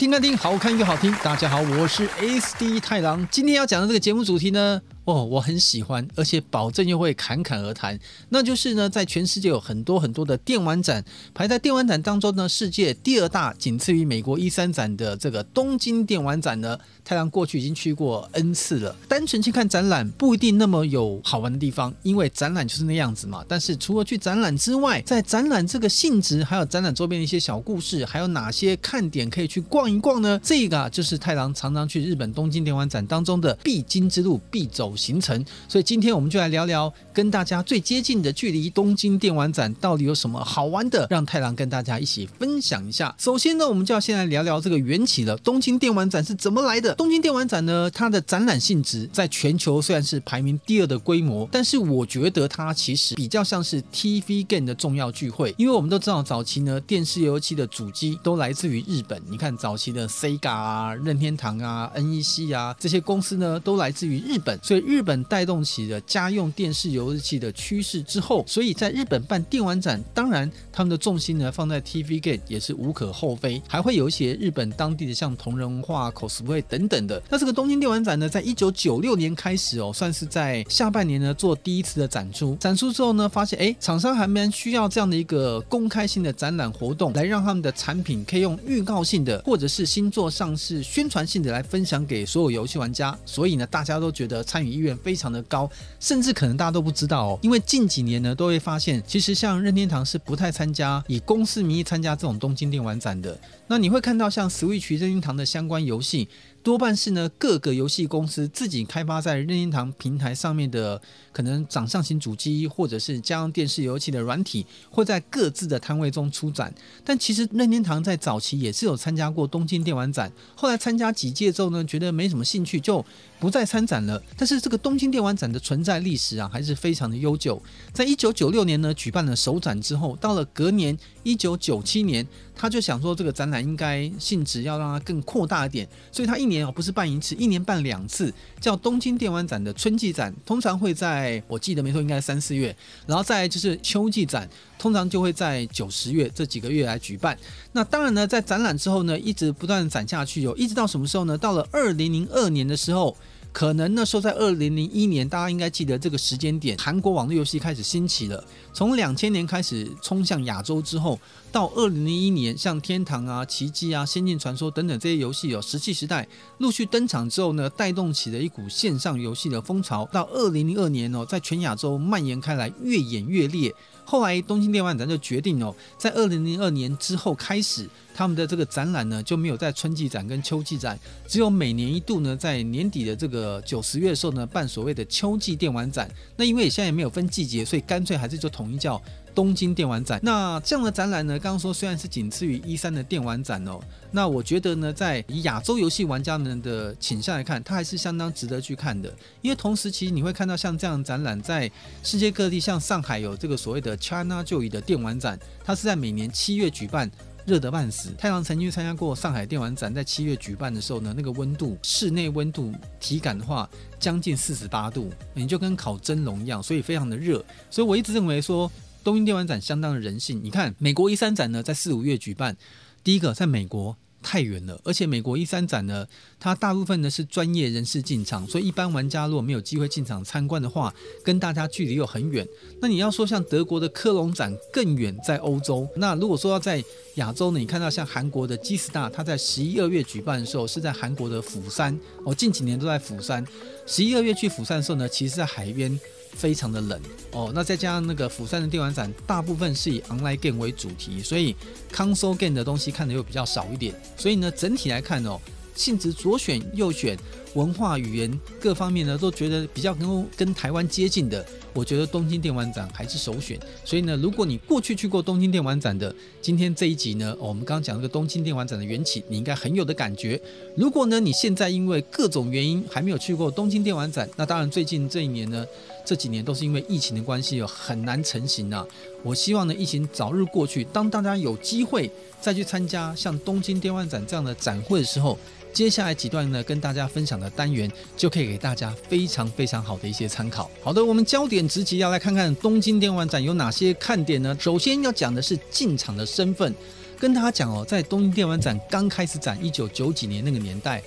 听看听，好看又好听。大家好，我是 SD 太郎。今天要讲的这个节目主题呢，哦，我很喜欢，而且保证又会侃侃而谈。那就是呢，在全世界有很多很多的电玩展，排在电玩展当中呢，世界第二大，仅次于美国 E3 展的这个东京电玩展呢，太郎过去已经去过 N 次了。单纯去看展览不一定那么有好玩的地方，因为展览就是那样子嘛。但是除了去展览之外，在展览这个性质，还有展览周边的一些小故事，还有哪些看点可以去逛一逛呢？这个啊，就是太郎常常去日本东京电玩展当中的必经之路、必走行程，所以今天我们就来聊聊跟大家最接近的距离——东京电玩展到底有什么好玩的，让太郎跟大家一起分享一下。首先呢，我们就要先来聊聊这个缘起了。东京电玩展是怎么来的？东京电玩展呢，它的展览性质在全球虽然是排名第二的规模，但是我觉得它其实比较像是 TV Game 的重要聚会，因为我们都知道早期呢，电视游戏的主机都来自于日本。你看早期的 Sega 啊、任天堂啊、NEC 啊这些公司呢，都来自于日本，所以日本带动起了家用电视游戏的趋势之后，所以在日本办电玩展，当然他们的重心呢放在 TV Game 也是无可厚非，还会有一些日本当地的像同人文化、cosplay 等等的。那这个东京电玩展呢，在一九九六年开始哦，算是在下半年呢做第一次的展出。展出之后呢，发现哎，厂商还蛮需要这样的一个公开性的展览活动，来让他们的产品可以用预告性的或者是新作上市宣传性的来分享给所有游戏玩家。所以呢，大家都觉得参与意愿非常的高，甚至可能大家都不知道哦，因为近几年呢，都会发现其实像任天堂是不太参加以公司名义参加这种东京电玩展的。那你会看到像 Switch 任天堂的相关游戏。多半是呢，各个游戏公司自己开发在任天堂平台上面的，可能掌上型主机或者是家用电视游戏的软体，会在各自的摊位中出展。但其实任天堂在早期也是有参加过东京电玩展，后来参加几届之后呢，觉得没什么兴趣，就不再参展了。但是这个东京电玩展的存在历史啊，还是非常的悠久。在一九九六年呢，举办了首展之后，到了隔年一九九七年，他就想说这个展览应该性质要让它更扩大一点，所以他一年哦不是办一次，一年办两次，叫东京电玩展的春季展，通常会在我记得没错应该三四月，然后再就是秋季展，通常就会在九十月这几个月来举办。那当然呢，在展览之后呢，一直不断展下去，有一直到什么时候呢？到了二零零二年的时候。可能那时候在二零零一年，大家应该记得这个时间点，韩国网络游戏开始兴起了。从两千年开始冲向亚洲之后，到二零零一年，像天堂啊、奇迹啊、仙境传说等等这些游戏有石器时代陆续登场之后呢，带动起了一股线上游戏的风潮。到二零零二年哦，在全亚洲蔓延开来，越演越烈。后来东京电玩展就决定哦，在二零零二年之后开始。他们的这个展览呢，就没有在春季展跟秋季展，只有每年一度呢，在年底的这个九十月的时候呢，办所谓的秋季电玩展。那因为现在也没有分季节，所以干脆还是就统一叫东京电玩展。那这样的展览呢，刚刚说虽然是仅次于 E3 的电玩展哦，那我觉得呢，在以亚洲游戏玩家们的倾向来看，它还是相当值得去看的。因为同时期你会看到像这样展览，在世界各地，像上海有这个所谓的 China Joy 的电玩展，它是在每年七月举办。热得半死。太郎曾经参加过上海电玩展，在七月举办的时候呢，那个温度，室内温度体感的话，将近四十八度，你就跟烤蒸笼一样，所以非常的热。所以我一直认为说，东京电玩展相当的人性。你看，美国一三展呢，在四五月举办，第一个在美国。太远了，而且美国一三展呢，它大部分呢是专业人士进场，所以一般玩家如果没有机会进场参观的话，跟大家距离又很远。那你要说像德国的科隆展更远，在欧洲。那如果说要在亚洲呢，你看到像韩国的 G Star，它在十一二月举办的时候是在韩国的釜山，哦，近几年都在釜山。十一二月去釜山的时候呢，其实在海边。非常的冷哦，那再加上那个釜山的电玩展，大部分是以 online game 为主题，所以 console game 的东西看的又比较少一点。所以呢，整体来看哦，性质左选右选，文化语言各方面呢，都觉得比较跟跟台湾接近的。我觉得东京电玩展还是首选，所以呢，如果你过去去过东京电玩展的，今天这一集呢，我们刚刚讲这个东京电玩展的缘起，你应该很有的感觉。如果呢，你现在因为各种原因还没有去过东京电玩展，那当然最近这一年呢，这几年都是因为疫情的关系，很难成型啊。我希望呢，疫情早日过去，当大家有机会再去参加像东京电玩展这样的展会的时候。接下来几段呢，跟大家分享的单元就可以给大家非常非常好的一些参考。好的，我们焦点直击要来看看东京电玩展有哪些看点呢？首先要讲的是进场的身份。跟大家讲哦，在东京电玩展刚开始展，一九九几年那个年代，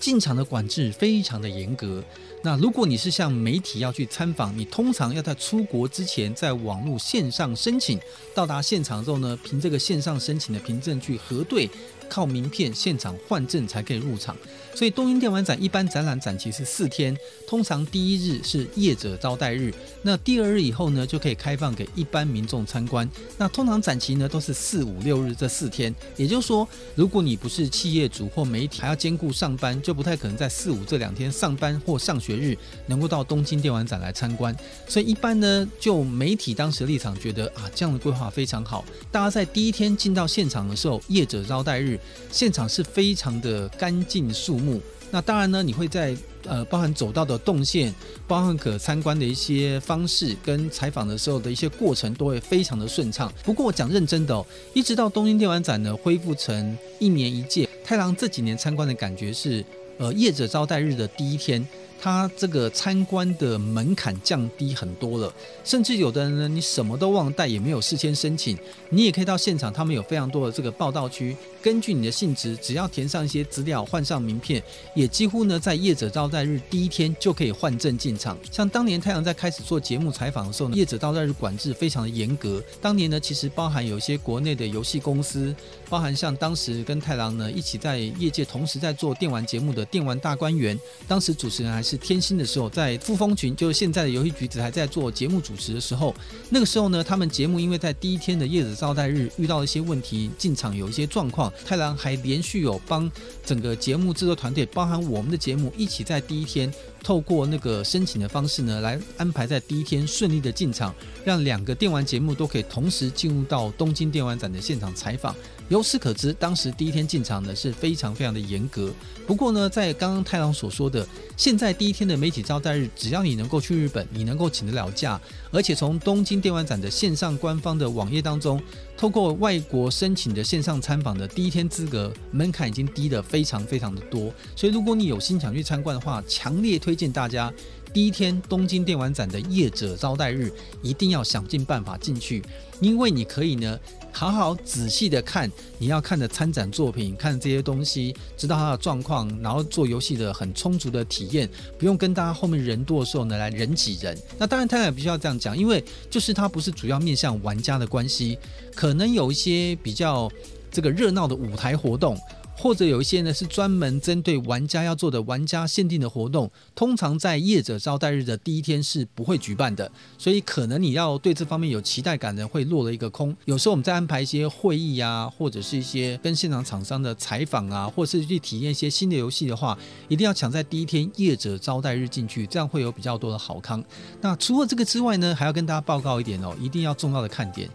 进场的管制非常的严格。那如果你是向媒体要去参访，你通常要在出国之前，在网络线上申请，到达现场之后呢，凭这个线上申请的凭证去核对，靠名片现场换证才可以入场。所以东京电玩展一般展览展期是四天，通常第一日是业者招待日，那第二日以后呢，就可以开放给一般民众参观。那通常展期呢都是四五六日这四天，也就是说，如果你不是企业主或媒体，还要兼顾上班，就不太可能在四五这两天上班或上学日能够到东京电玩展来参观。所以一般呢，就媒体当时的立场觉得啊，这样的规划非常好。大家在第一天进到现场的时候，业者招待日，现场是非常的干净肃穆。那当然呢，你会在呃，包含走道的动线，包含可参观的一些方式，跟采访的时候的一些过程，都会非常的顺畅。不过我讲认真的哦，一直到东京电玩展呢恢复成一年一届，太郎这几年参观的感觉是，呃，业者招待日的第一天。他这个参观的门槛降低很多了，甚至有的人呢，你什么都忘带，也没有事先申请，你也可以到现场，他们有非常多的这个报到区，根据你的性质，只要填上一些资料，换上名片，也几乎呢在业者招待日第一天就可以换证进场。像当年太郎在开始做节目采访的时候呢，业者招待日管制非常的严格。当年呢，其实包含有一些国内的游戏公司，包含像当时跟太郎呢一起在业界同时在做电玩节目的电玩大观园，当时主持人还是。是天心的时候，在富丰群，就是现在的游戏橘子还在做节目主持的时候，那个时候呢，他们节目因为在第一天的叶子招待日遇到了一些问题，进场有一些状况，太郎还连续有帮整个节目制作团队，包含我们的节目，一起在第一天透过那个申请的方式呢，来安排在第一天顺利的进场，让两个电玩节目都可以同时进入到东京电玩展的现场采访。由此可知，当时第一天进场呢是非常非常的严格。不过呢，在刚刚太郎所说的，现在第一天的媒体招待日，只要你能够去日本，你能够请得了假，而且从东京电玩展的线上官方的网页当中，透过外国申请的线上参访的第一天资格门槛已经低得非常非常的多。所以，如果你有心想去参观的话，强烈推荐大家。第一天东京电玩展的业者招待日，一定要想尽办法进去，因为你可以呢好好仔细的看你要看的参展作品，看这些东西，知道它的状况，然后做游戏的很充足的体验，不用跟大家后面人多的时候呢来人挤人。那当然，他也必须要这样讲，因为就是它不是主要面向玩家的关系，可能有一些比较这个热闹的舞台活动。或者有一些呢是专门针对玩家要做的玩家限定的活动，通常在业者招待日的第一天是不会举办的，所以可能你要对这方面有期待感的会落了一个空。有时候我们在安排一些会议啊，或者是一些跟现场厂商的采访啊，或者是去体验一些新的游戏的话，一定要抢在第一天业者招待日进去，这样会有比较多的好康。那除了这个之外呢，还要跟大家报告一点哦，一定要重要的看点。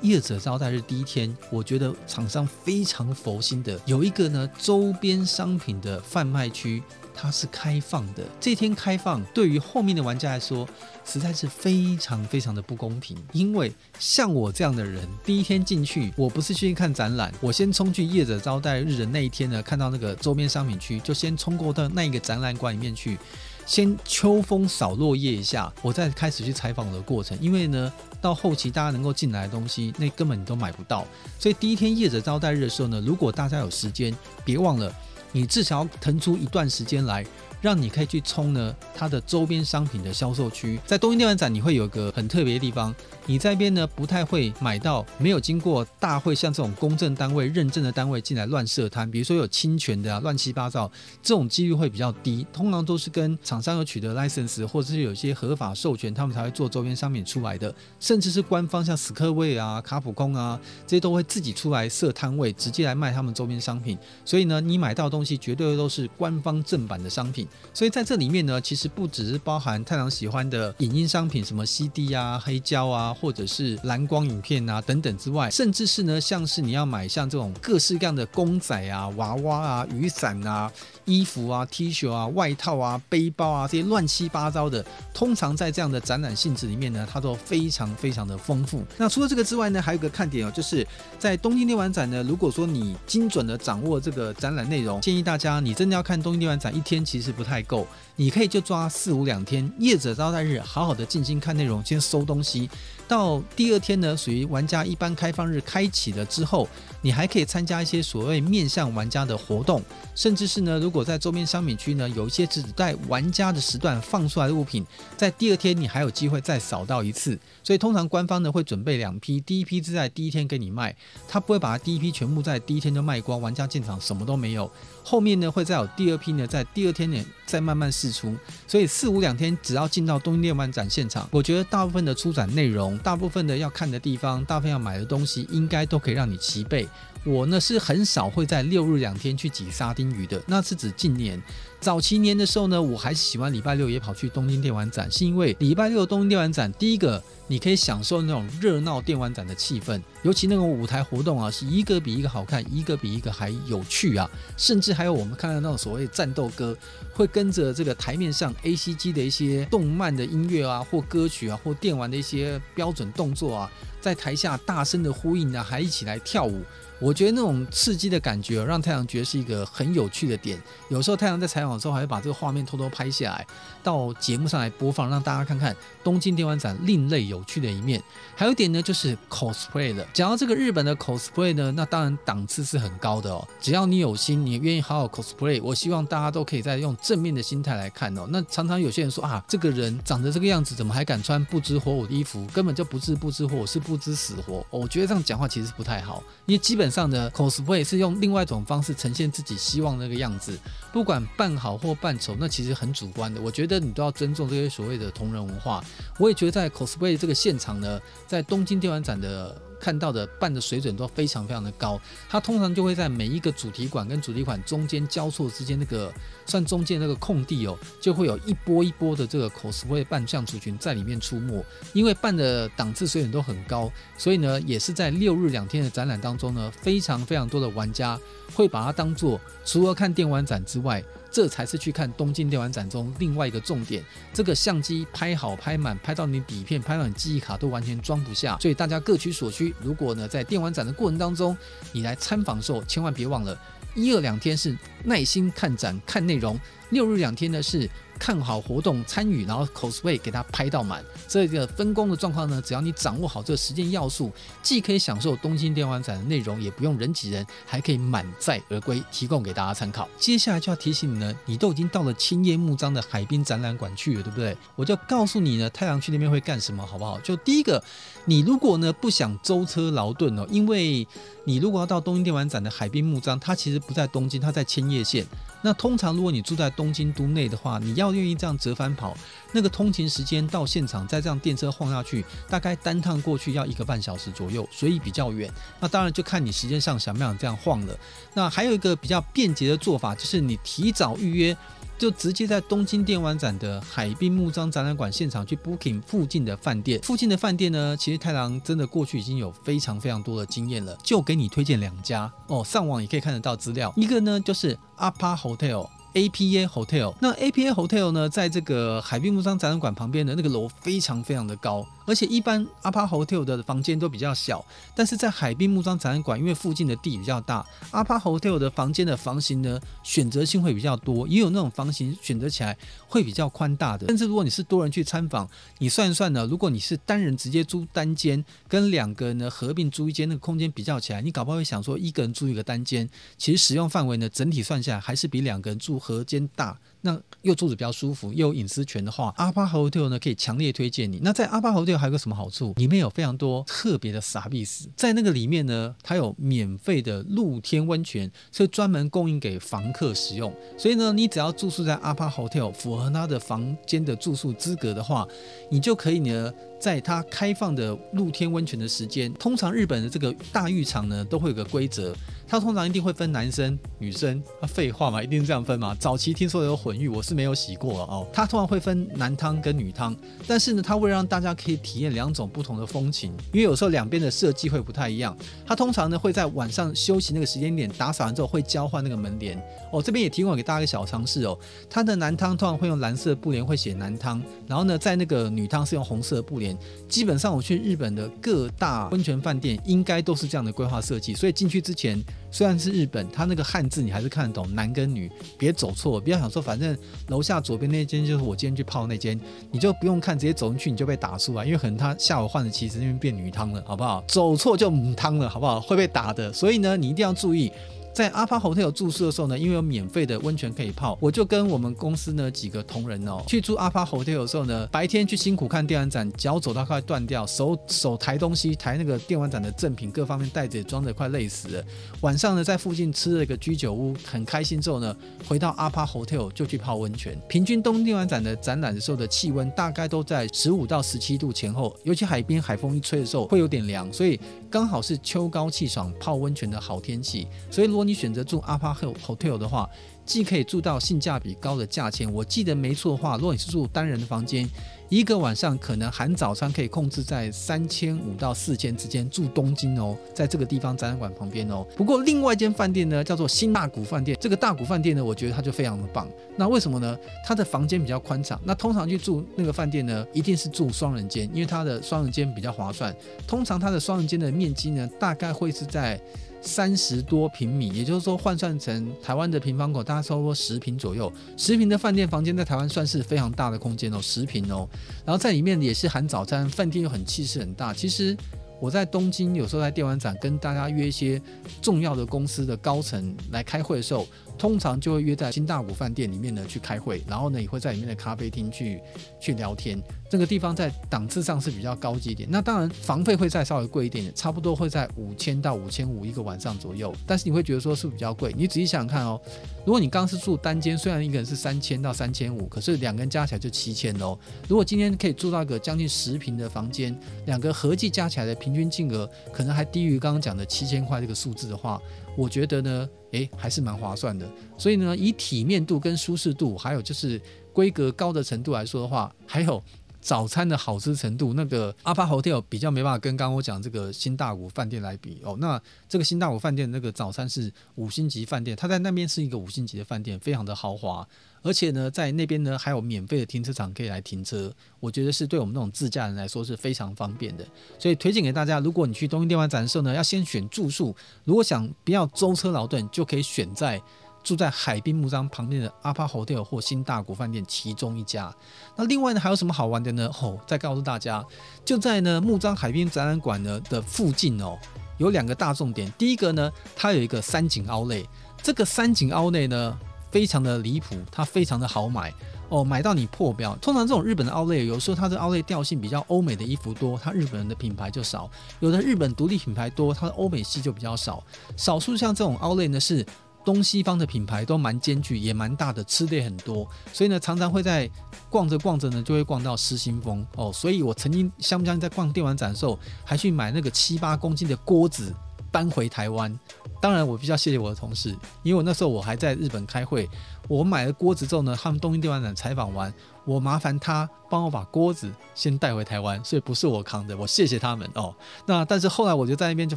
业者招待日第一天，我觉得厂商非常佛心的，有一个呢周边商品的贩卖区，它是开放的。这天开放对于后面的玩家来说，实在是非常非常的不公平。因为像我这样的人，第一天进去，我不是去看展览，我先冲去业者招待日的那一天呢，看到那个周边商品区，就先冲过到那一个展览馆里面去。先秋风扫落叶一下，我再开始去采访的过程。因为呢，到后期大家能够进来的东西，那根本你都买不到。所以第一天业者招待日的时候呢，如果大家有时间，别忘了，你至少要腾出一段时间来。让你可以去冲呢，它的周边商品的销售区，在东京电玩展你会有一个很特别的地方，你在这边呢不太会买到没有经过大会像这种公证单位认证的单位进来乱设摊，比如说有侵权的啊，乱七八糟，这种几率会比较低，通常都是跟厂商有取得 license 或者是有些合法授权，他们才会做周边商品出来的，甚至是官方像史克威啊、卡普空啊这些都会自己出来设摊位，直接来卖他们周边商品，所以呢，你买到的东西绝对都是官方正版的商品。所以在这里面呢，其实不只是包含太郎喜欢的影音商品，什么 CD 啊、黑胶啊，或者是蓝光影片啊等等之外，甚至是呢，像是你要买像这种各式各样的公仔啊、娃娃啊、雨伞啊、衣服啊、T 恤啊、外套啊、背包啊这些乱七八糟的，通常在这样的展览性质里面呢，它都非常非常的丰富。那除了这个之外呢，还有个看点哦，就是在东京电玩展呢，如果说你精准的掌握这个展览内容，建议大家你真的要看东京电玩展一天其实不太够，你可以就抓四五两天，业者招待日，好好的静心看内容，先收东西。到第二天呢，属于玩家一般开放日开启了之后，你还可以参加一些所谓面向玩家的活动，甚至是呢，如果在周边商品区呢，有一些只在玩家的时段放出来的物品，在第二天你还有机会再扫到一次。所以通常官方呢会准备两批，第一批是在第一天给你卖，他不会把它第一批全部在第一天就卖光，玩家进场什么都没有。后面呢会再有第二批呢，在第二天呢再慢慢试出。所以四五两天，只要进到东京电玩展现场，我觉得大部分的出展内容。大部分的要看的地方，大部分要买的东西，应该都可以让你齐备。我呢是很少会在六日两天去挤沙丁鱼的，那是指近年。早期年的时候呢，我还喜欢礼拜六也跑去东京电玩展，是因为礼拜六的东京电玩展，第一个你可以享受那种热闹电玩展的气氛，尤其那种舞台活动啊，是一个比一个好看，一个比一个还有趣啊，甚至还有我们看到那种所谓战斗歌，会跟着这个台面上 ACG 的一些动漫的音乐啊，或歌曲啊，或电玩的一些标准动作啊，在台下大声的呼应啊，还一起来跳舞。我觉得那种刺激的感觉，让太阳觉得是一个很有趣的点。有时候太阳在采访的时候，还会把这个画面偷偷拍下来，到节目上来播放，让大家看看东京电玩展另类有有趣的一面。还有一点呢，就是 cosplay 了。讲到这个日本的 cosplay 呢，那当然档次是很高的哦。只要你有心，你愿意好好 cosplay，我希望大家都可以再用正面的心态来看哦。那常常有些人说啊，这个人长得这个样子，怎么还敢穿不知火舞的衣服？根本就不是不知火，是不知死活。我觉得这样讲话其实不太好，因为基本上的 cosplay 是用另外一种方式呈现自己希望那个样子，不管扮好或扮丑，那其实很主观的。我觉得你都要尊重这些所谓的同人文化。我也觉得在 cosplay 这这个现场呢，在东京电玩展的。看到的办的水准都非常非常的高，它通常就会在每一个主题馆跟主题馆中间交错之间那个算中间那个空地哦，就会有一波一波的这个 cosplay 扮相族群在里面出没。因为办的档次水准都很高，所以呢，也是在六日两天的展览当中呢，非常非常多的玩家会把它当做除了看电玩展之外。这才是去看东京电玩展中另外一个重点。这个相机拍好拍满，拍到你底片，拍到你记忆卡都完全装不下。所以大家各取所需。如果呢，在电玩展的过程当中，你来参访的时候，千万别忘了，一二两天是耐心看展看内容，六日两天呢是。看好活动参与，然后 cosplay 给它拍到满，这个分工的状况呢，只要你掌握好这个时间要素，既可以享受东京电玩展的内容，也不用人挤人，还可以满载而归，提供给大家参考。接下来就要提醒你呢，你都已经到了青叶木章的海滨展览馆去了，对不对？我就告诉你呢，太阳去那边会干什么，好不好？就第一个，你如果呢不想舟车劳顿哦，因为你如果要到东京电玩展的海滨木章，它其实不在东京，它在千叶县。那通常如果你住在东京都内的话，你要愿意这样折返跑，那个通勤时间到现场再这样电车晃下去，大概单趟过去要一个半小时左右，所以比较远。那当然就看你时间上想不想这样晃了。那还有一个比较便捷的做法，就是你提早预约。就直接在东京电玩展的海滨木章展览馆现场去 booking 附近的饭店。附近的饭店呢，其实太郎真的过去已经有非常非常多的经验了，就给你推荐两家哦。上网也可以看得到资料，一个呢就是 APA Hotel。APA Hotel，那 APA Hotel 呢，在这个海滨木章展览馆旁边的那个楼非常非常的高，而且一般 APA Hotel 的房间都比较小，但是在海滨木章展览馆，因为附近的地比较大，APA Hotel 的房间的房型呢，选择性会比较多，也有那种房型选择起来会比较宽大的。但是如果你是多人去参访，你算一算呢，如果你是单人直接租单间，跟两个人呢合并租一间，那个空间比较起来，你搞不好会想说一个人租一个单间，其实使用范围呢，整体算下来还是比两个人住。合间大，那又住着比较舒服，又有隐私权的话，APA Hotel 呢可以强烈推荐你。那在 APA Hotel 还有个什么好处？里面有非常多特别的傻逼死，在那个里面呢，它有免费的露天温泉，是专门供应给房客使用。所以呢，你只要住宿在 APA Hotel，符合它的房间的住宿资格的话，你就可以呢。在它开放的露天温泉的时间，通常日本的这个大浴场呢，都会有个规则，它通常一定会分男生、女生。啊，废话嘛，一定是这样分嘛。早期听说有混浴，我是没有洗过哦。它通常会分男汤跟女汤，但是呢，它会让大家可以体验两种不同的风情，因为有时候两边的设计会不太一样。它通常呢会在晚上休息那个时间点打扫完之后会交换那个门帘哦。这边也提供给大家一个小常识哦，它的男汤通常会用蓝色布帘会写男汤，然后呢在那个女汤是用红色布帘。基本上我去日本的各大温泉饭店应该都是这样的规划设计，所以进去之前虽然是日本，它那个汉字你还是看得懂男跟女，别走错，不要想说反正楼下左边那间就是我今天去泡那间，你就不用看，直接走进去你就被打出来，因为可能他下午换的旗子那边变女汤了，好不好？走错就母汤了，好不好？会被打的，所以呢，你一定要注意。在阿帕 Hotel 住宿的时候呢，因为有免费的温泉可以泡，我就跟我们公司呢几个同仁哦去住阿帕 Hotel 的时候呢，白天去辛苦看电玩展，脚走到快断掉，手手抬东西抬那个电玩展的赠品，各方面袋子也装着快累死了。晚上呢在附近吃了一个居酒屋，很开心之后呢，回到阿帕 Hotel 就去泡温泉。平均东京电玩展的展览的时候的气温大概都在十五到十七度前后，尤其海边海风一吹的时候会有点凉，所以刚好是秋高气爽泡温泉的好天气。所以如果你选择住阿帕 Hotel 的话，既可以住到性价比高的价钱，我记得没错的话，如果你是住单人的房间，一个晚上可能含早餐可以控制在三千五到四千之间。住东京哦，在这个地方展览馆旁边哦。不过另外一间饭店呢，叫做新大谷饭店。这个大谷饭店呢，我觉得它就非常的棒。那为什么呢？它的房间比较宽敞。那通常去住那个饭店呢，一定是住双人间，因为它的双人间比较划算。通常它的双人间的面积呢，大概会是在。三十多平米，也就是说换算成台湾的平方口，大概差不多十平左右。十平的饭店房间在台湾算是非常大的空间哦，十平哦。然后在里面也是含早餐，饭店又很气势很大。其实我在东京有时候在电玩展跟大家约一些重要的公司的高层来开会的时候。通常就会约在新大谷饭店里面呢去开会，然后呢也会在里面的咖啡厅去去聊天。这个地方在档次上是比较高级一点，那当然房费会再稍微贵一点点，差不多会在五千到五千五一个晚上左右。但是你会觉得说是比较贵，你仔细想想看哦，如果你刚是住单间，虽然一个人是三千到三千五，可是两个人加起来就七千哦。如果今天可以住到一个将近十平的房间，两个合计加起来的平均金额可能还低于刚刚讲的七千块这个数字的话。我觉得呢，诶，还是蛮划算的。所以呢，以体面度跟舒适度，还有就是规格高的程度来说的话，还有。早餐的好吃程度，那个阿帕 Hotel 比较没办法跟刚刚我讲这个新大谷饭店来比哦。那这个新大谷饭店那个早餐是五星级饭店，它在那边是一个五星级的饭店，非常的豪华，而且呢，在那边呢还有免费的停车场可以来停车，我觉得是对我们那种自驾人来说是非常方便的。所以推荐给大家，如果你去东京电玩展的时候呢，要先选住宿，如果想不要舟车劳顿，就可以选在。住在海滨木章旁边的阿帕 Hotel 或新大谷饭店其中一家。那另外呢，还有什么好玩的呢？哦，再告诉大家，就在呢木章海滨展览馆呢的附近哦，有两个大重点。第一个呢，它有一个三井奥莱，这个三井奥莱呢非常的离谱，它非常的好买哦，买到你破表。通常这种日本的奥莱，有时候它的奥莱调性比较欧美的衣服多，它日本人的品牌就少；有的日本独立品牌多，它的欧美系就比较少。少数像这种奥莱呢是。东西方的品牌都蛮兼具，也蛮大的，吃的也很多，所以呢，常常会在逛着逛着呢，就会逛到失心疯哦。所以我曾经相不相信在逛电玩展的时候，还去买那个七八公斤的锅子搬回台湾。当然，我比较谢谢我的同事，因为我那时候我还在日本开会。我买了锅子之后呢，他们东京电玩展采访完，我麻烦他帮我把锅子先带回台湾，所以不是我扛的，我谢谢他们哦。那但是后来我就在那边就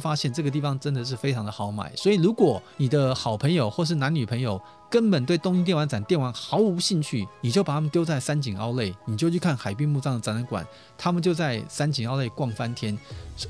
发现这个地方真的是非常的好买，所以如果你的好朋友或是男女朋友根本对东京电玩展电玩毫无兴趣，你就把他们丢在三井奥莱，你就去看海滨墓葬的展览馆，他们就在三井奥莱逛翻天，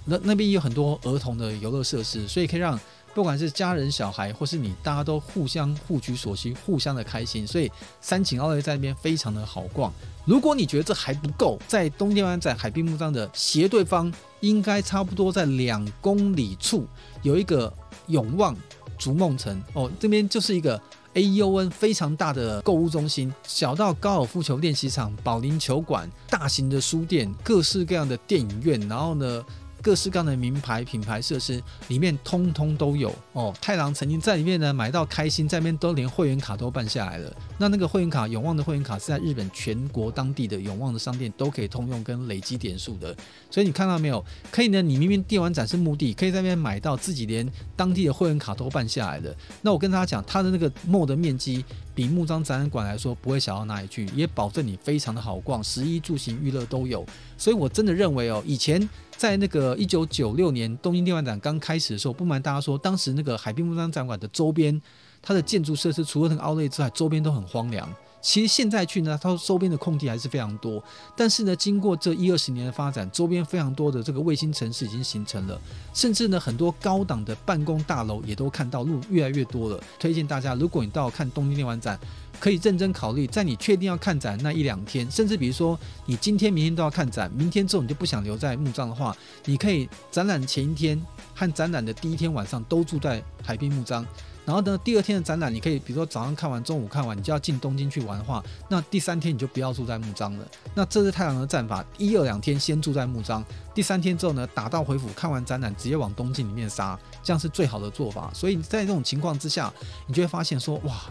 那那边有很多儿童的游乐设施，所以可以让。不管是家人、小孩，或是你，大家都互相互取所需，互相的开心。所以三井奥莱在那边非常的好逛。如果你觉得这还不够，在东电玩展海滨幕张的斜对方，应该差不多在两公里处有一个永旺逐梦城哦，这边就是一个 AEON 非常大的购物中心，小到高尔夫球练习场、保龄球馆、大型的书店、各式各样的电影院，然后呢，各式各样的名牌品牌设施里面通通都有哦。太郎曾经在里面呢买到开心，在那边都连会员卡都办下来了。那那个会员卡，永旺的会员卡是在日本全国当地的永旺的商店都可以通用跟累积点数的。所以你看到没有？可以呢，你明明电玩展示目的，可以在那边买到自己连当地的会员卡都办下来的。那我跟大家讲，它的那个幕的面积比木张展览馆来说不会小到哪里去，也保证你非常的好逛，食衣住行娱乐都有。所以我真的认为哦，以前在那个一九九六年东京电玩展刚开始的时候，不瞒大家说，当时那个海滨木张展馆的周边，它的建筑设施除了那个奥莱之外，周边都很荒凉。其实现在去呢，它周边的空地还是非常多。但是呢，经过这一二十年的发展，周边非常多的这个卫星城市已经形成了，甚至呢，很多高档的办公大楼也都看到路越来越多了。推荐大家，如果你到看东京电玩展，可以认真考虑，在你确定要看展那一两天，甚至比如说你今天、明天都要看展，明天之后你就不想留在木葬的话，你可以展览前一天和展览的第一天晚上都住在海滨木葬。然后呢，第二天的展览，你可以比如说早上看完，中午看完，你就要进东京去玩的话，那第三天你就不要住在木葬了。那这是太阳的战法，一二两天先住在木葬，第三天之后呢，打道回府，看完展览直接往东京里面杀，这样是最好的做法。所以在这种情况之下，你就会发现说，哇，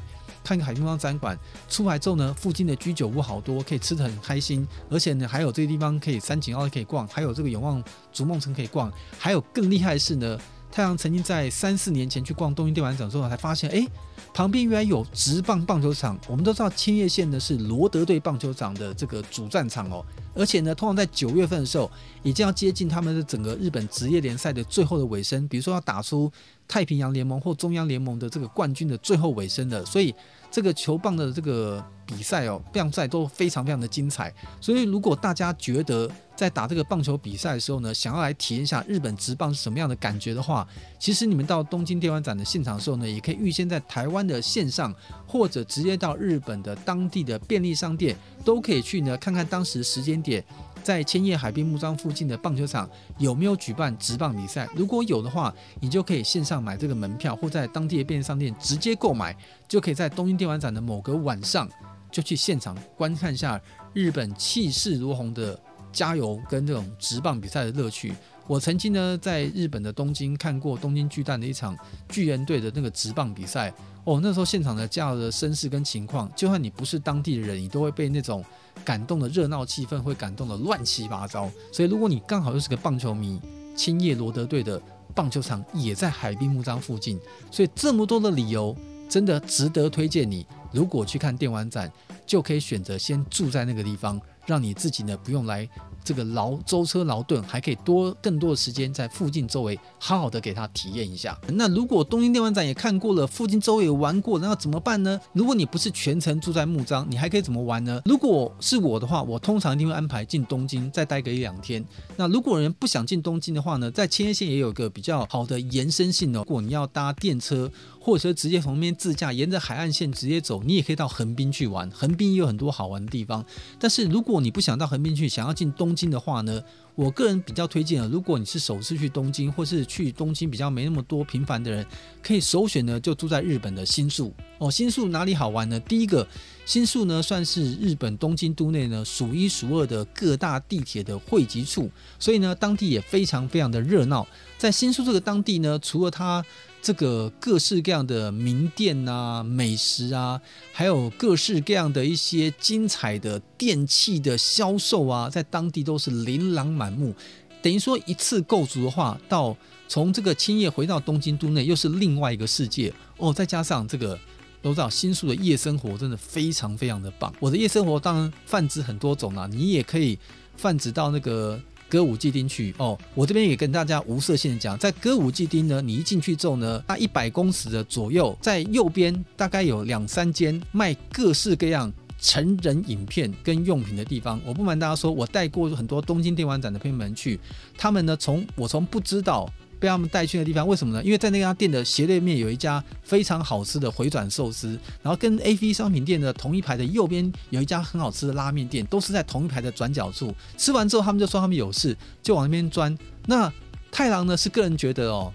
看个海滨木张展馆出来之后呢，附近的居酒屋好多，可以吃的很开心，而且呢，还有这个地方可以三井奥可以逛，还有这个永旺逐梦城可以逛，还有更厉害的是呢。太阳曾经在三四年前去逛东京电玩展之后，才发现，哎，旁边原来有直棒棒球场。我们都知道千叶县呢是罗德队棒球场的这个主战场哦，而且呢，通常在九月份的时候，已经要接近他们的整个日本职业联赛的最后的尾声，比如说要打出太平洋联盟或中央联盟的这个冠军的最后尾声的，所以。这个球棒的这个比赛哦，棒赛都非常非常的精彩。所以，如果大家觉得在打这个棒球比赛的时候呢，想要来体验一下日本职棒是什么样的感觉的话，其实你们到东京电玩展的现场的时候呢，也可以预先在台湾的线上，或者直接到日本的当地的便利商店，都可以去呢看看当时时间点。在千叶海滨木张附近的棒球场有没有举办直棒比赛？如果有的话，你就可以线上买这个门票，或在当地的便利商店直接购买，就可以在东京电玩展的某个晚上就去现场观看下日本气势如虹的加油跟这种直棒比赛的乐趣。我曾经呢在日本的东京看过东京巨蛋的一场巨人队的那个直棒比赛。哦，那时候现场的加油的声势跟情况，就算你不是当地的人，你都会被那种感动的热闹气氛会感动的乱七八糟。所以，如果你刚好又是个棒球迷，青叶罗德队的棒球场也在海滨木张附近，所以这么多的理由，真的值得推荐你。如果去看电玩展，就可以选择先住在那个地方，让你自己呢不用来。这个劳舟车劳顿，还可以多更多的时间在附近周围好好的给他体验一下。那如果东京电玩展也看过了，附近周围也玩过，那要怎么办呢？如果你不是全程住在木张，你还可以怎么玩呢？如果是我的话，我通常一定会安排进东京再待个一两天。那如果人不想进东京的话呢，在千叶县也有一个比较好的延伸性的，如果你要搭电车。或者说直接从那边自驾，沿着海岸线直接走，你也可以到横滨去玩。横滨也有很多好玩的地方。但是如果你不想到横滨去，想要进东京的话呢，我个人比较推荐啊，如果你是首次去东京，或是去东京比较没那么多频繁的人，可以首选呢就住在日本的新宿哦。新宿哪里好玩呢？第一个，新宿呢算是日本东京都内呢数一数二的各大地铁的汇集处，所以呢当地也非常非常的热闹。在新宿这个当地呢，除了它。这个各式各样的名店啊、美食啊，还有各式各样的一些精彩的电器的销售啊，在当地都是琳琅满目。等于说一次购足的话，到从这个青叶回到东京都内，又是另外一个世界哦。再加上这个都知道新宿的夜生活真的非常非常的棒。我的夜生活当然泛指很多种啊，你也可以泛指到那个。歌舞伎町去哦，我这边也跟大家无色线讲，在歌舞伎町呢，你一进去之后呢，那一百公尺的左右，在右边大概有两三间卖各式各样成人影片跟用品的地方。我不瞒大家说，我带过很多东京电玩展的朋友们去，他们呢，从我从不知道。被他们带去的地方，为什么呢？因为在那家店的斜对面有一家非常好吃的回转寿司，然后跟 AV 商品店的同一排的右边有一家很好吃的拉面店，都是在同一排的转角处。吃完之后，他们就说他们有事，就往那边钻。那太郎呢，是个人觉得哦。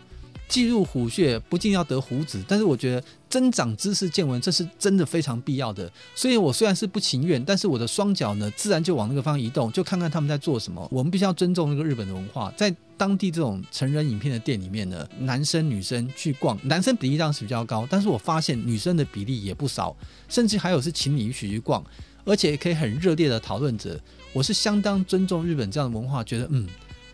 进入虎穴，不仅要得虎子。但是我觉得增长知识见闻，这是真的非常必要的。所以我虽然是不情愿，但是我的双脚呢，自然就往那个方向移动，就看看他们在做什么。我们必须要尊重那个日本的文化。在当地这种成人影片的店里面呢，男生女生去逛，男生比例当时比较高，但是我发现女生的比例也不少，甚至还有是情侣一起去逛，而且可以很热烈的讨论着。我是相当尊重日本这样的文化，觉得嗯。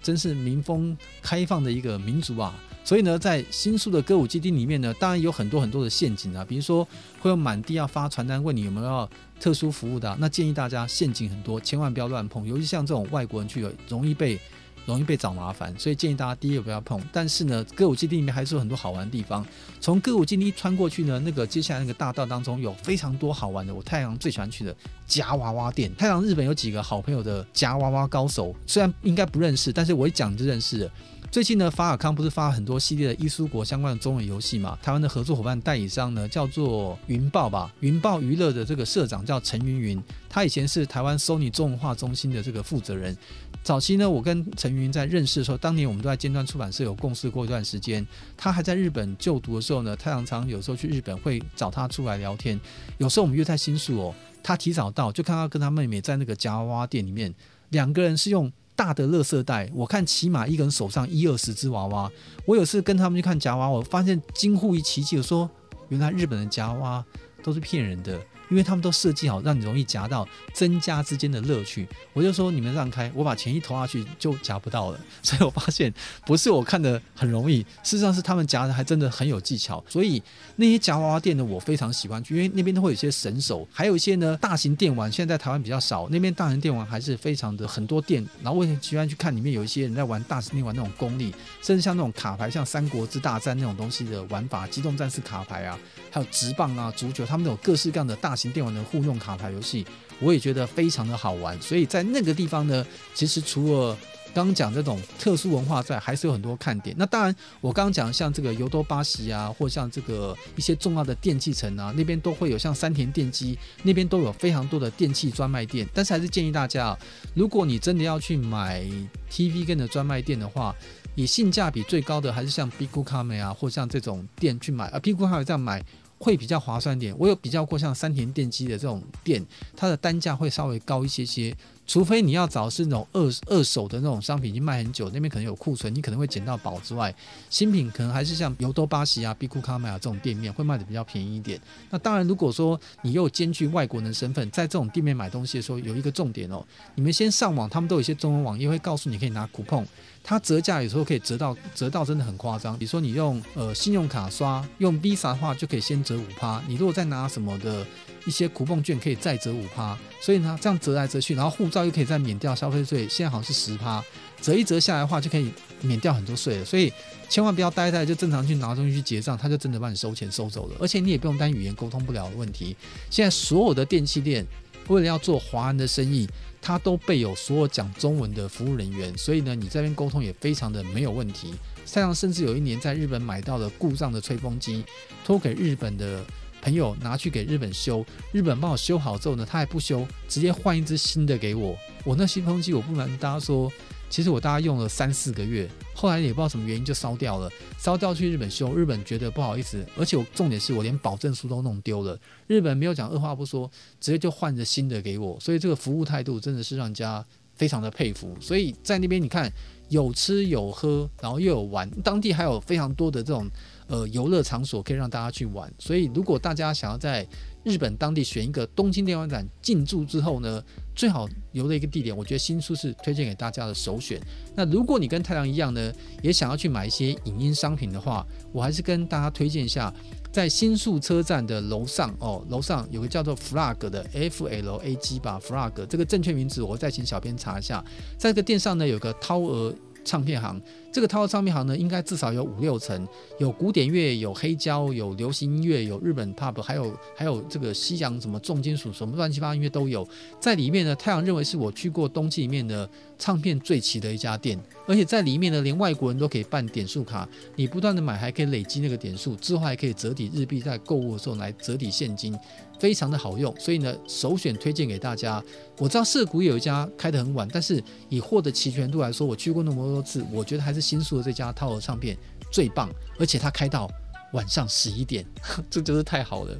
真是民风开放的一个民族啊。所以呢，在新宿的歌舞基地里面呢，当然有很多很多的陷阱啊，比如说会有满地要发传单问你有没有要特殊服务的，那建议大家陷阱很多，千万不要乱碰，尤其像这种外国人去，容易被容易被找麻烦，所以建议大家第一个不要碰。但是呢，歌舞伎町里面还是有很多好玩的地方，从歌舞伎町穿过去呢，那个接下来那个大道当中有非常多好玩的，我太阳最喜欢去的夹娃娃店。太阳日本有几个好朋友的夹娃娃高手，虽然应该不认识，但是我一讲就认识了。最近呢，法尔康不是发了很多系列的伊苏国相关的中文游戏嘛？台湾的合作伙伴代理商呢，叫做云豹吧，云豹娱乐的这个社长叫陈云云，他以前是台湾 Sony 中文化中心的这个负责人。早期呢，我跟陈云云在认识的时候，当年我们都在尖端出版社有共事过一段时间。他还在日本就读的时候呢，太常常有时候去日本会找他出来聊天。有时候我们约在新宿哦，他提早到，就看到跟他妹妹在那个夹娃娃店里面，两个人是用。大的垃圾袋，我看起码一个人手上一二十只娃娃。我有次跟他们去看夹娃娃，我发现惊呼一奇迹，我说原来日本的夹娃娃都是骗人的。因为他们都设计好让你容易夹到，增加之间的乐趣。我就说你们让开，我把钱一投下去就夹不到了。所以我发现不是我看的很容易，事实上是他们夹的还真的很有技巧。所以那些夹娃娃店呢，我非常喜欢去，因为那边都会有一些神手，还有一些呢大型电玩，现在在台湾比较少，那边大型电玩还是非常的很多店。然后我也喜欢去看里面有一些人在玩大型电玩那种功力，甚至像那种卡牌，像三国志大战那种东西的玩法，机动战士卡牌啊，还有直棒啊、足球，他们有各式各样的大型型。电玩的互动卡牌游戏，我也觉得非常的好玩。所以在那个地方呢，其实除了刚讲这种特殊文化在，还是有很多看点。那当然，我刚刚讲像这个尤多巴西啊，或像这个一些重要的电器城啊，那边都会有像三田电机那边都有非常多的电器专卖店。但是还是建议大家啊，如果你真的要去买 TV 跟的专卖店的话，以性价比最高的还是像 Bigu c a m e 啊，或像这种店去买啊，Bigu c a m e 这样买。会比较划算点。我有比较过像三田电机的这种店，它的单价会稍微高一些些。除非你要找是那种二二手的那种商品，已经卖很久，那边可能有库存，你可能会捡到宝之外，新品可能还是像尤多巴西啊、比库卡麦啊这种店面会卖的比较便宜一点。那当然，如果说你又兼具外国人的身份，在这种店面买东西的时候，有一个重点哦，你们先上网，他们都有一些中文网页会告诉你可以拿 coupon，它折价有时候可以折到折到真的很夸张。比如说你用呃信用卡刷，用 Visa 的话就可以先折五趴，你如果再拿什么的。一些酷碰券可以再折五趴，所以呢，这样折来折去，然后护照又可以再免掉消费税，现在好像是十趴，折一折下来的话就可以免掉很多税了。所以千万不要呆呆，就正常去拿东西去结账，他就真的帮你收钱收走了，而且你也不用担心语言沟通不了的问题。现在所有的电器店为了要做华人的生意，他都备有所有讲中文的服务人员，所以呢，你这边沟通也非常的没有问题。太阳甚至有一年在日本买到了故障的吹风机，托给日本的。朋友拿去给日本修，日本帮我修好之后呢，他还不修，直接换一只新的给我。我那新风机，我不瞒大家说，其实我大概用了三四个月，后来也不知道什么原因就烧掉了，烧掉去日本修，日本觉得不好意思，而且我重点是我连保证书都弄丢了，日本没有讲二话不说，直接就换着新的给我，所以这个服务态度真的是让人家非常的佩服。所以在那边你看，有吃有喝，然后又有玩，当地还有非常多的这种。呃，游乐场所可以让大家去玩，所以如果大家想要在日本当地选一个东京电玩展进驻之后呢，最好游的一个地点，我觉得新宿是推荐给大家的首选。那如果你跟太郎一样呢，也想要去买一些影音商品的话，我还是跟大家推荐一下，在新宿车站的楼上哦，楼上有个叫做 Flag 的 F L A G 吧，Flag 这个正确名字我再请小编查一下，在这个店上呢有个涛儿唱片行。这个套唱片行呢，应该至少有五六层，有古典乐，有黑胶，有流行音乐，有日本 pop，还有还有这个西洋什么重金属，什么乱七八糟音乐都有。在里面呢，太阳认为是我去过东京里面的唱片最齐的一家店，而且在里面呢，连外国人都可以办点数卡，你不断的买还可以累积那个点数，之后还可以折抵日币，在购物的时候来折抵现金，非常的好用。所以呢，首选推荐给大家。我知道涩谷有一家开得很晚，但是以货的齐全度来说，我去过那么多次，我觉得还是。新宿的这家套盒唱片最棒，而且它开到晚上十一点，这就是太好了。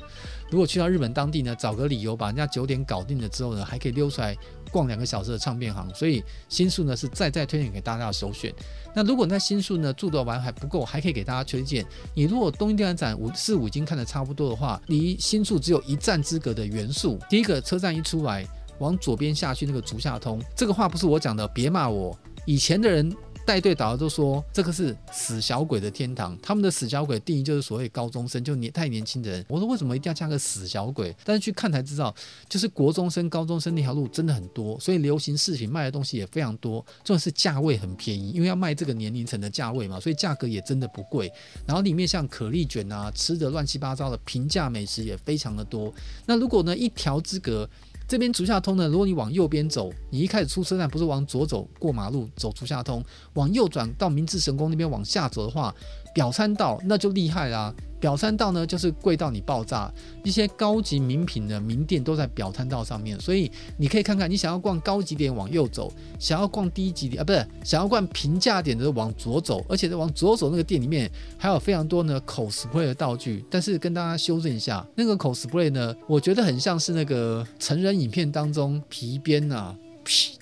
如果去到日本当地呢，找个理由把人家九点搞定了之后呢，还可以溜出来逛两个小时的唱片行。所以新宿呢是再再推荐给大家的首选。那如果你在新宿呢住的玩还不够，还可以给大家推荐。你如果东京电玩展五四五已经看得差不多的话，离新宿只有一站之隔的原宿，第一个车站一出来，往左边下去那个竹下通，这个话不是我讲的，别骂我。以前的人。带队导游都说这个是死小鬼的天堂，他们的死小鬼定义就是所谓高中生，就年太年轻的人。我说为什么一定要加个死小鬼？但是去看才知道，就是国中生、高中生那条路真的很多，所以流行饰品卖的东西也非常多，重要是价位很便宜，因为要卖这个年龄层的价位嘛，所以价格也真的不贵。然后里面像可丽卷啊，吃的乱七八糟的平价美食也非常的多。那如果呢一条之隔，这边竹下通呢，如果你往右边走，你一开始出车站不是往左走过马路走竹下通，往右转到明治神宫那边往下走的话，表参道那就厉害啦。表参道呢，就是贵到你爆炸，一些高级名品的名店都在表参道上面，所以你可以看看，你想要逛高级点往右走，想要逛低级点啊，不是想要逛平价点的往左走，而且往左走那个店里面还有非常多呢 cosplay 的道具，但是跟大家修正一下，那个 cosplay 呢，我觉得很像是那个成人影片当中皮鞭啊。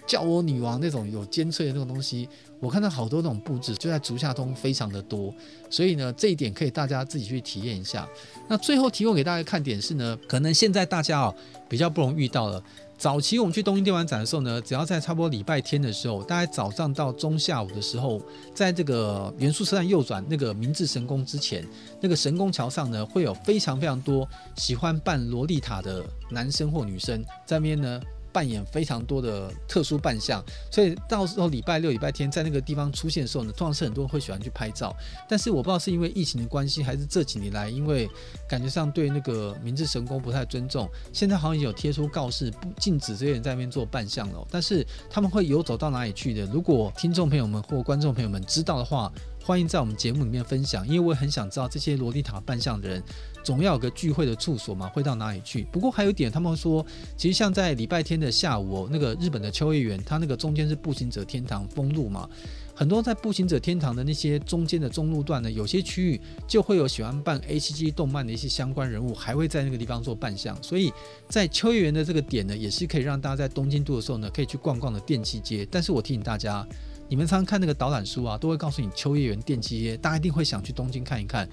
叫我女王那种有尖脆的那种东西，我看到好多那种布置，就在竹下通非常的多，所以呢，这一点可以大家自己去体验一下。那最后提供给大家看点是呢，可能现在大家哦比较不容易遇到了。早期我们去东京电玩展的时候呢，只要在差不多礼拜天的时候，大概早上到中下午的时候，在这个原宿车站右转那个明治神宫之前，那个神宫桥上呢，会有非常非常多喜欢扮萝莉塔的男生或女生在那边呢。扮演非常多的特殊扮相，所以到时候礼拜六、礼拜天在那个地方出现的时候呢，通常是很多人会喜欢去拍照。但是我不知道是因为疫情的关系，还是这几年来因为感觉上对那个明治神宫不太尊重，现在好像有贴出告示，不禁止这些人在那边做扮相了。但是他们会游走到哪里去的？如果听众朋友们或观众朋友们知道的话，欢迎在我们节目里面分享，因为我很想知道这些萝莉塔扮相的人，总要有个聚会的处所嘛，会到哪里去？不过还有一点，他们说，其实像在礼拜天的下午，那个日本的秋叶原，它那个中间是步行者天堂封路嘛，很多在步行者天堂的那些中间的中路段呢，有些区域就会有喜欢办 HG 动漫的一些相关人物，还会在那个地方做扮相，所以在秋叶原的这个点呢，也是可以让大家在东京都的时候呢，可以去逛逛的电器街。但是我提醒大家。你们常常看那个导览书啊，都会告诉你秋叶原电器街，大家一定会想去东京看一看。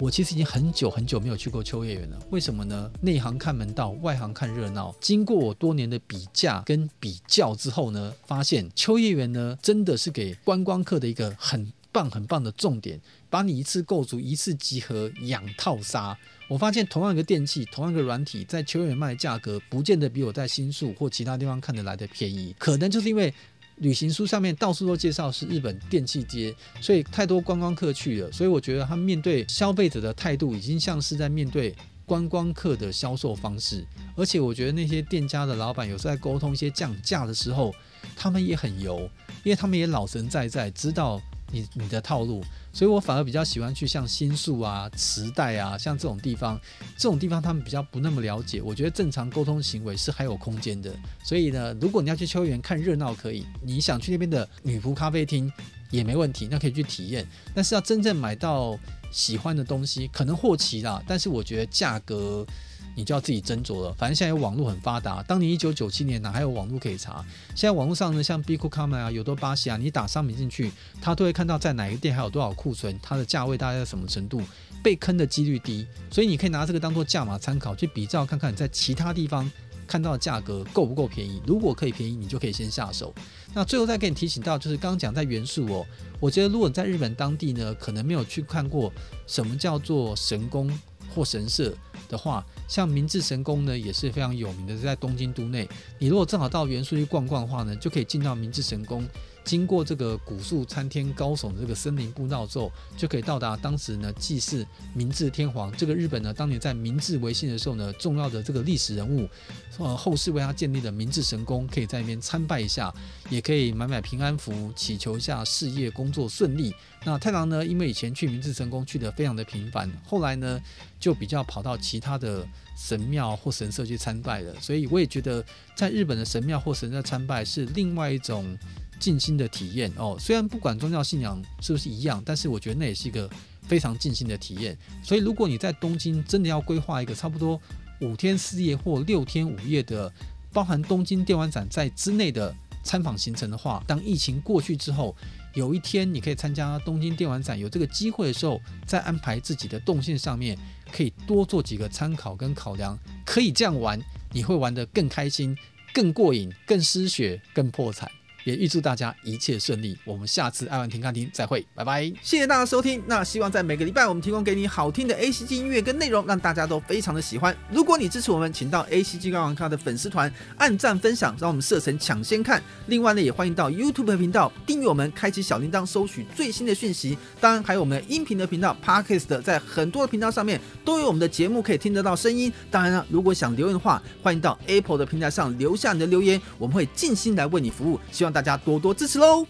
我其实已经很久很久没有去过秋叶原了，为什么呢？内行看门道，外行看热闹。经过我多年的比价跟比较之后呢，发现秋叶原呢真的是给观光客的一个很棒很棒的重点，把你一次购足，一次集合，养套杀。我发现同样一个电器，同样一个软体，在秋叶原卖的价格，不见得比我在新宿或其他地方看得来的便宜，可能就是因为。旅行书上面到处都介绍是日本电器街，所以太多观光客去了，所以我觉得他们面对消费者的态度已经像是在面对观光客的销售方式，而且我觉得那些店家的老板有时候在沟通一些降价的时候，他们也很油，因为他们也老神在在，知道。你你的套路，所以我反而比较喜欢去像新宿啊、池袋啊，像这种地方，这种地方他们比较不那么了解。我觉得正常沟通行为是还有空间的。所以呢，如果你要去秋园看热闹可以，你想去那边的女仆咖啡厅也没问题，那可以去体验。但是要真正买到喜欢的东西，可能货齐啦，但是我觉得价格。你就要自己斟酌了。反正现在网络很发达，当年一九九七年哪还有网络可以查？现在网络上呢，像 Biccome 啊、有多巴西啊，你打商品进去，它都会看到在哪个店还有多少库存，它的价位大概在什么程度，被坑的几率低。所以你可以拿这个当做价码参考，去比照看看你在其他地方看到的价格够不够便宜。如果可以便宜，你就可以先下手。那最后再给你提醒到，就是刚刚讲在元素哦，我觉得如果你在日本当地呢，可能没有去看过什么叫做神宫或神社的话。像明治神宫呢，也是非常有名的，在东京都内。你如果正好到原宿去逛逛的话呢，就可以进到明治神宫。经过这个古树参天高耸的这个森林步道之后，就可以到达当时呢祭祀明治天皇。这个日本呢当年在明治维新的时候呢，重要的这个历史人物，呃，后世为他建立的明治神宫，可以在那边参拜一下，也可以买买平安符，祈求一下事业工作顺利。那太郎呢，因为以前去明治神宫去得非常的频繁，后来呢就比较跑到其他的神庙或神社去参拜了。所以我也觉得，在日本的神庙或神社参拜是另外一种。静心的体验哦，虽然不管宗教信仰是不是一样，但是我觉得那也是一个非常静心的体验。所以，如果你在东京真的要规划一个差不多五天四夜或六天五夜的，包含东京电玩展在之内的参访行程的话，当疫情过去之后，有一天你可以参加东京电玩展，有这个机会的时候，再安排自己的动线上面，可以多做几个参考跟考量，可以这样玩，你会玩得更开心、更过瘾、更失血、更破产。也预祝大家一切顺利。我们下次爱玩停看听再会，拜拜！谢谢大家收听。那希望在每个礼拜我们提供给你好听的 ACG 音乐跟内容，让大家都非常的喜欢。如果你支持我们，请到 ACG 高玩咖的粉丝团按赞分享，让我们设成抢先看。另外呢，也欢迎到 YouTube 频道订阅我们，开启小铃铛，收取最新的讯息。当然，还有我们的音频的频道 Podcast，在很多的频道上面都有我们的节目可以听得到声音。当然了，如果想留言的话，欢迎到 Apple 的平台上留下你的留言，我们会尽心来为你服务。希望望大家多多支持喽！